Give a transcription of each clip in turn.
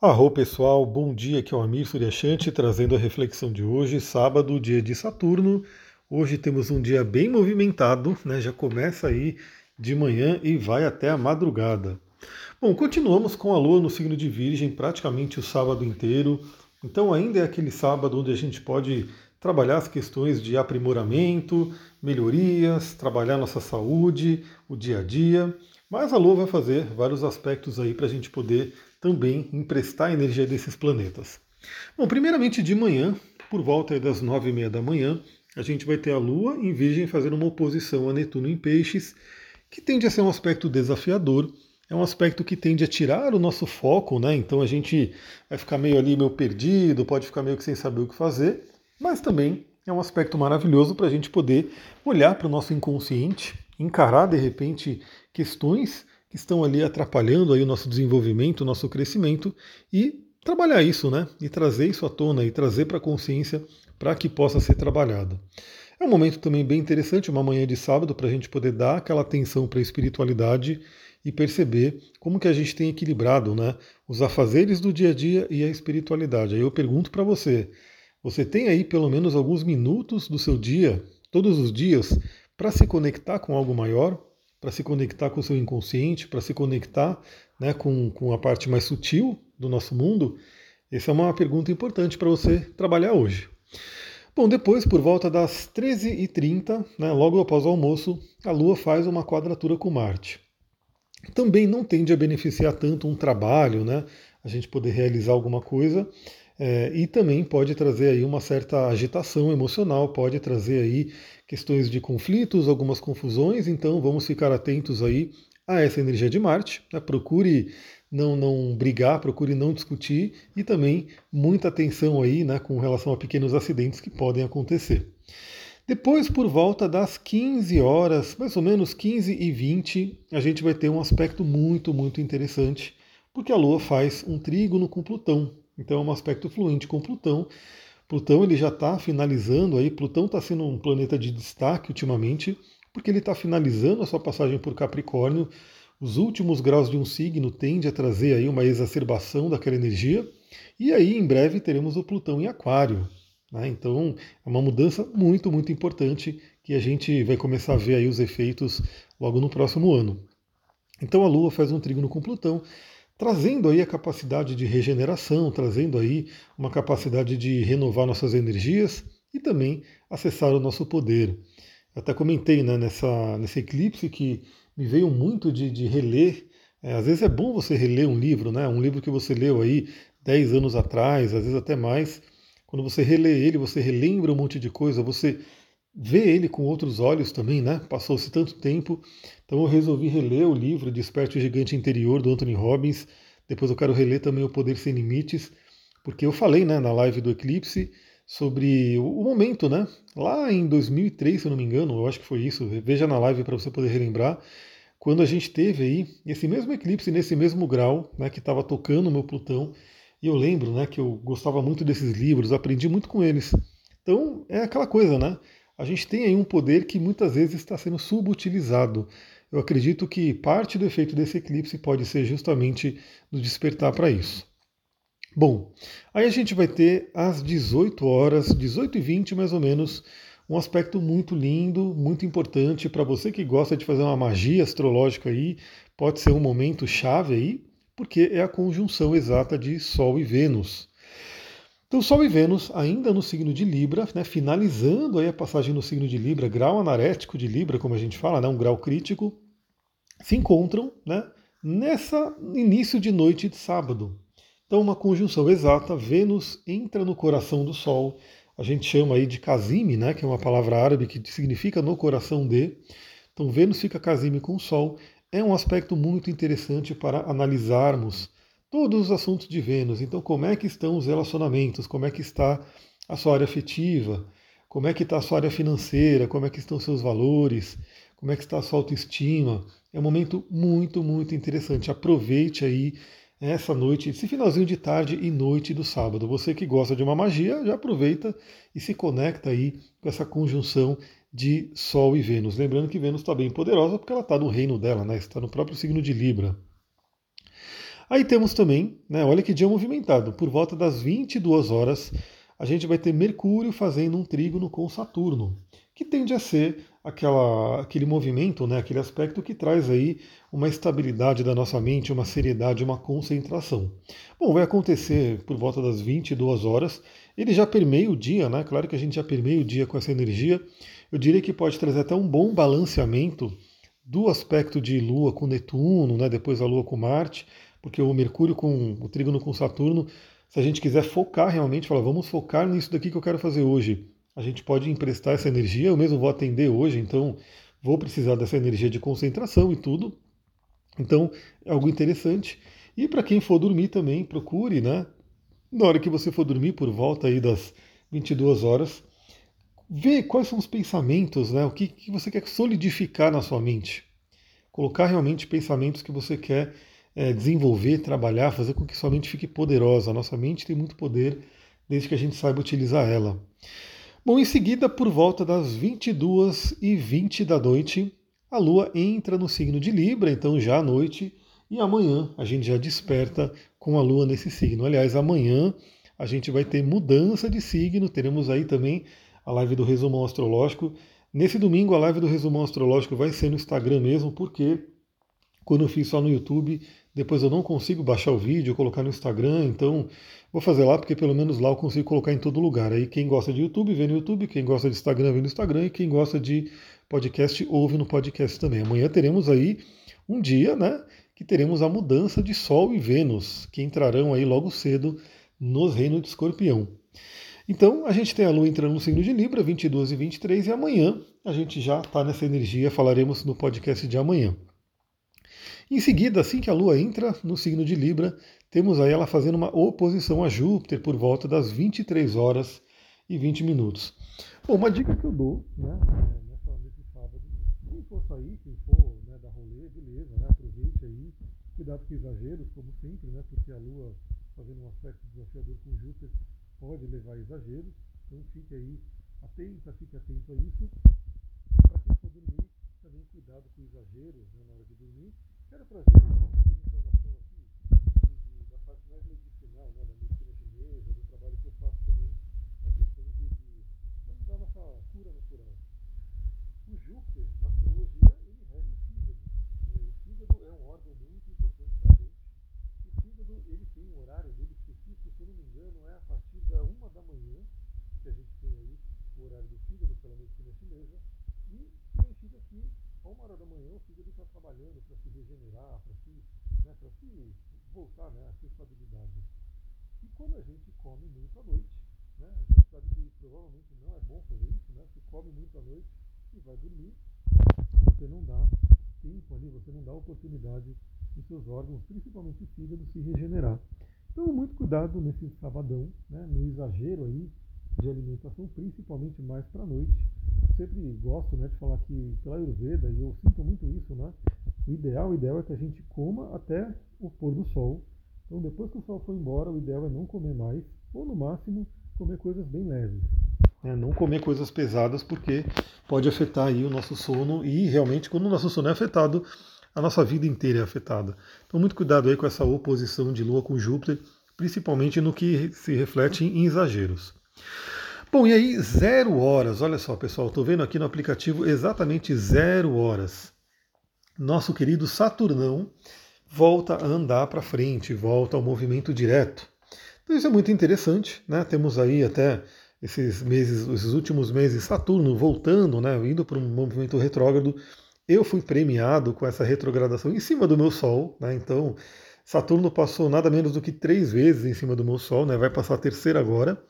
Arro pessoal, bom dia, aqui é o Amir Suryashanti trazendo a reflexão de hoje, sábado, dia de Saturno. Hoje temos um dia bem movimentado, né? já começa aí de manhã e vai até a madrugada. Bom, continuamos com a Lua no signo de Virgem praticamente o sábado inteiro, então ainda é aquele sábado onde a gente pode trabalhar as questões de aprimoramento, melhorias, trabalhar nossa saúde, o dia a dia, mas a Lua vai fazer vários aspectos aí para a gente poder também emprestar energia desses planetas. Bom, primeiramente de manhã, por volta das nove e meia da manhã, a gente vai ter a Lua em Virgem fazendo uma oposição a Netuno em Peixes, que tende a ser um aspecto desafiador, é um aspecto que tende a tirar o nosso foco, né? Então a gente vai ficar meio ali, meio perdido, pode ficar meio que sem saber o que fazer, mas também é um aspecto maravilhoso para a gente poder olhar para o nosso inconsciente, encarar de repente questões que estão ali atrapalhando aí o nosso desenvolvimento, o nosso crescimento e trabalhar isso, né? E trazer isso à tona e trazer para a consciência para que possa ser trabalhado. É um momento também bem interessante, uma manhã de sábado, para a gente poder dar aquela atenção para a espiritualidade e perceber como que a gente tem equilibrado né, os afazeres do dia a dia e a espiritualidade. Aí eu pergunto para você, você tem aí pelo menos alguns minutos do seu dia, todos os dias, para se conectar com algo maior, para se conectar com o seu inconsciente, para se conectar né, com, com a parte mais sutil do nosso mundo? Essa é uma pergunta importante para você trabalhar hoje. Bom, depois, por volta das 13h30, né, logo após o almoço, a Lua faz uma quadratura com Marte. Também não tende a beneficiar tanto um trabalho, né, a gente poder realizar alguma coisa, é, e também pode trazer aí uma certa agitação emocional, pode trazer aí questões de conflitos, algumas confusões, então vamos ficar atentos aí a essa energia de Marte. Né? Procure não, não brigar, procure não discutir e também muita atenção aí né, com relação a pequenos acidentes que podem acontecer. Depois, por volta das 15 horas, mais ou menos 15 e 20, a gente vai ter um aspecto muito, muito interessante, porque a Lua faz um trígono com Plutão. Então é um aspecto fluente com Plutão. Plutão ele já está finalizando aí, Plutão está sendo um planeta de destaque ultimamente, porque ele está finalizando a sua passagem por Capricórnio. Os últimos graus de um signo tende a trazer aí uma exacerbação daquela energia. E aí, em breve, teremos o Plutão em Aquário. Né? Então, é uma mudança muito, muito importante que a gente vai começar a ver aí os efeitos logo no próximo ano. Então, a Lua faz um trígono com Plutão trazendo aí a capacidade de regeneração, trazendo aí uma capacidade de renovar nossas energias e também acessar o nosso poder. Até comentei né, nessa, nesse eclipse que me veio muito de, de reler. É, às vezes é bom você reler um livro, né, um livro que você leu aí 10 anos atrás, às vezes até mais. Quando você relê ele, você relembra um monte de coisa, você vê ele com outros olhos também, né? Passou-se tanto tempo. Então eu resolvi reler o livro Desperte o Gigante Interior, do Anthony Robbins. Depois eu quero reler também O Poder Sem Limites, porque eu falei né, na live do Eclipse sobre o momento, né? Lá em 2003, se eu não me engano, eu acho que foi isso. Veja na live para você poder relembrar. Quando a gente teve aí esse mesmo eclipse nesse mesmo grau, né, que estava tocando o meu Plutão, e eu lembro, né, que eu gostava muito desses livros, aprendi muito com eles. Então é aquela coisa, né? A gente tem aí um poder que muitas vezes está sendo subutilizado. Eu acredito que parte do efeito desse eclipse pode ser justamente no despertar para isso. Bom, aí a gente vai ter às 18 horas, 18 e 20 mais ou menos, um aspecto muito lindo, muito importante para você que gosta de fazer uma magia astrológica aí, pode ser um momento chave aí, porque é a conjunção exata de Sol e Vênus. Então, Sol e Vênus, ainda no signo de Libra, né, finalizando aí a passagem no signo de Libra, grau anarético de Libra, como a gente fala, né, um grau crítico, se encontram né, nessa início de noite de sábado. Então, uma conjunção exata, Vênus entra no coração do Sol, a gente chama aí de Casime, né, que é uma palavra árabe que significa no coração de. Então, Vênus fica Casime com o Sol, é um aspecto muito interessante para analisarmos todos os assuntos de Vênus. Então, como é que estão os relacionamentos? Como é que está a sua área afetiva? Como é que está a sua área financeira? Como é que estão seus valores? Como é que está a sua autoestima? É um momento muito, muito interessante. Aproveite aí essa noite, esse finalzinho de tarde e noite do sábado. Você que gosta de uma magia, já aproveita e se conecta aí com essa conjunção de Sol e Vênus. Lembrando que Vênus está bem poderosa porque ela está no reino dela, né? está no próprio signo de Libra. Aí temos também, né, olha que dia movimentado, por volta das 22 horas, a gente vai ter Mercúrio fazendo um trígono com Saturno, que tende a ser aquela, aquele movimento, né, aquele aspecto que traz aí uma estabilidade da nossa mente, uma seriedade, uma concentração. Bom, vai acontecer por volta das 22 horas. Ele já permeia o dia, né? Claro que a gente já permeia o dia com essa energia. Eu diria que pode trazer até um bom balanceamento do aspecto de Lua com Netuno, né? depois a Lua com Marte, porque o Mercúrio com o trígono com Saturno, se a gente quiser focar realmente, falar, vamos focar nisso daqui que eu quero fazer hoje, a gente pode emprestar essa energia, eu mesmo vou atender hoje, então vou precisar dessa energia de concentração e tudo. Então, é algo interessante. E para quem for dormir também, procure, né? Na hora que você for dormir, por volta aí das 22 horas, ver quais são os pensamentos, né? O que, que você quer solidificar na sua mente. Colocar realmente pensamentos que você quer é, desenvolver, trabalhar, fazer com que sua mente fique poderosa. A nossa mente tem muito poder desde que a gente saiba utilizar ela. Bom, em seguida, por volta das 22 e 20 da noite, a Lua entra no signo de Libra, então já à noite, e amanhã a gente já desperta com a Lua nesse signo. Aliás, amanhã a gente vai ter mudança de signo, teremos aí também a live do resumão astrológico. Nesse domingo, a live do resumão astrológico vai ser no Instagram mesmo, porque quando eu fiz só no YouTube, depois eu não consigo baixar o vídeo, colocar no Instagram, então vou fazer lá, porque pelo menos lá eu consigo colocar em todo lugar. Aí quem gosta de YouTube, vê no YouTube, quem gosta de Instagram, vê no Instagram, e quem gosta de podcast, ouve no podcast também. Amanhã teremos aí um dia, né, que teremos a mudança de Sol e Vênus, que entrarão aí logo cedo nos reinos de Escorpião. Então, a gente tem a Lua entrando no signo de Libra, 22 e 23, e amanhã a gente já está nessa energia, falaremos no podcast de amanhã. Em seguida, assim que a Lua entra no signo de Libra, temos aí ela fazendo uma oposição a Júpiter por volta das 23 horas e 20 minutos. Bom, uma dica que eu dou, né, nessa, nesse sábado, quem for sair, quem for né, dar rolê, beleza, né, aproveite aí, cuidado com exageros, como sempre, né, porque a Lua fazendo um aspecto desafiador com Júpiter pode levar a exageros, então fique aí atenta, fique atento a isso. Para quem for dormir, também cuidado com exageros né, na hora de dormir. Quero trazer uma informação aqui da parte mais medicinal, né, da medicina chinesa, do trabalho que eu faço também, a questão de, de, da nossa cura natural. O Júpiter, na astrologia, ele rege o fígado. O fígado é um órgão muito importante para a gente. O fígado ele tem um horário dele específico, se eu não me engano, é a partir da uma da manhã, que a gente tem aí o horário do fígado pela medicina chinesa, e significa que a uma hora da manhã o fígado está trabalhando para se regenerar, para se, né, se voltar né, a sua estabilidade. E quando a gente come muito à noite, né, a gente sabe que provavelmente não é bom fazer isso, né, se come muito à noite e vai dormir, você não dá tempo ali, você não dá oportunidade dos seus órgãos, principalmente o fígado, se regenerar. Então, muito cuidado nesse sabadão, né, no exagero aí de alimentação, principalmente mais para a noite. Sempre gosto né, de falar que pela Ayurveda, e eu sinto muito isso, né, o ideal, o ideal é que a gente coma até o pôr do sol. Então, depois que o sol for embora, o ideal é não comer mais, ou no máximo, comer coisas bem leves. É, não comer coisas pesadas, porque pode afetar aí o nosso sono, e realmente, quando o nosso sono é afetado, a nossa vida inteira é afetada. Então, muito cuidado aí com essa oposição de Lua com Júpiter, principalmente no que se reflete em exageros. Bom, e aí, zero horas, olha só, pessoal, estou vendo aqui no aplicativo exatamente zero horas. Nosso querido Saturnão volta a andar para frente, volta ao movimento direto. Então isso é muito interessante, né? Temos aí até esses meses, esses últimos meses, Saturno voltando, né? Indo para um movimento retrógrado eu fui premiado com essa retrogradação em cima do meu Sol, né? então Saturno passou nada menos do que três vezes em cima do meu Sol, né? vai passar a terceira agora,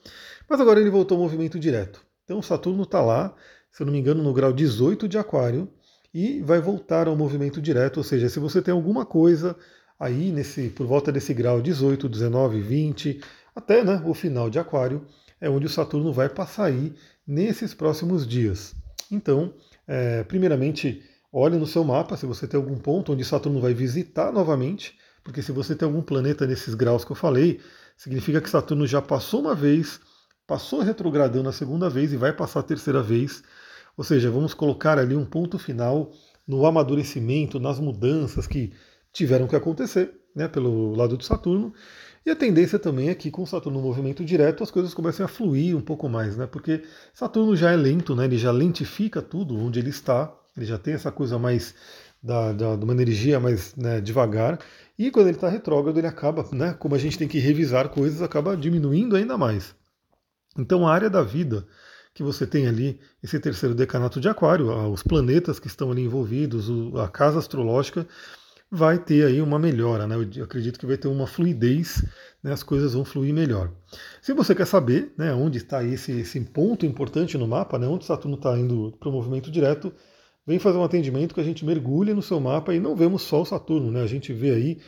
mas agora ele voltou ao movimento direto. Então Saturno está lá, se eu não me engano, no grau 18 de Aquário e vai voltar ao movimento direto, ou seja, se você tem alguma coisa aí nesse por volta desse grau 18, 19, 20, até né, o final de Aquário, é onde o Saturno vai passar aí nesses próximos dias. Então, é, primeiramente, Olhe no seu mapa se você tem algum ponto onde Saturno vai visitar novamente, porque se você tem algum planeta nesses graus que eu falei, significa que Saturno já passou uma vez, passou retrogradando a segunda vez e vai passar a terceira vez. Ou seja, vamos colocar ali um ponto final no amadurecimento, nas mudanças que tiveram que acontecer. né, pelo lado de Saturno. E a tendência também é que com Saturno no movimento direto as coisas comecem a fluir um pouco mais, né? Porque Saturno já é lento, né? Ele já lentifica tudo onde ele está, ele já tem essa coisa mais da, da, de uma energia mais né, devagar. E quando ele está retrógrado, ele acaba, né? Como a gente tem que revisar coisas, acaba diminuindo ainda mais. Então a área da vida que você tem ali, esse terceiro decanato de Aquário, os planetas que estão ali envolvidos, a casa astrológica, vai ter aí uma melhora, né? Eu acredito que vai ter uma fluidez, né? as coisas vão fluir melhor. Se você quer saber né, onde está esse, esse ponto importante no mapa, né, onde Saturno está indo para o movimento direto, vem fazer um atendimento que a gente mergulha no seu mapa e não vemos só o Saturno, né? A gente vê aí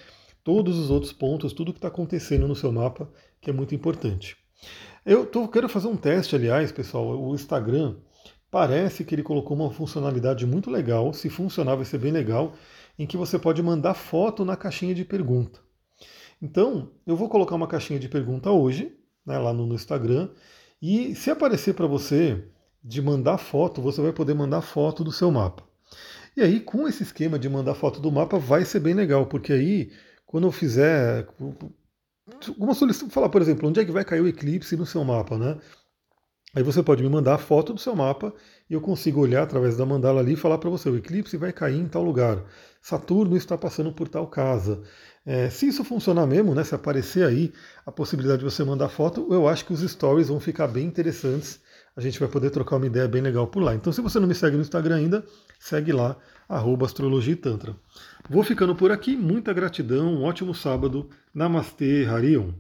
todos os outros pontos, tudo que está acontecendo no seu mapa, que é muito importante. Eu tô, quero fazer um teste, aliás, pessoal. O Instagram parece que ele colocou uma funcionalidade muito legal. Se funcionar, vai ser bem legal em que você pode mandar foto na caixinha de pergunta. Então, eu vou colocar uma caixinha de pergunta hoje, né, lá no, no Instagram, e se aparecer para você de mandar foto, você vai poder mandar foto do seu mapa. E aí, com esse esquema de mandar foto do mapa, vai ser bem legal, porque aí, quando eu fizer uma solicitação, falar, por exemplo, onde é que vai cair o eclipse no seu mapa, né? Aí você pode me mandar a foto do seu mapa e eu consigo olhar através da mandala ali e falar para você: o eclipse vai cair em tal lugar, Saturno está passando por tal casa. É, se isso funcionar mesmo, né, se aparecer aí a possibilidade de você mandar foto, eu acho que os stories vão ficar bem interessantes. A gente vai poder trocar uma ideia bem legal por lá. Então, se você não me segue no Instagram ainda, segue lá, arroba Astrologia e Tantra. Vou ficando por aqui, muita gratidão, um ótimo sábado. Namastê, Harion.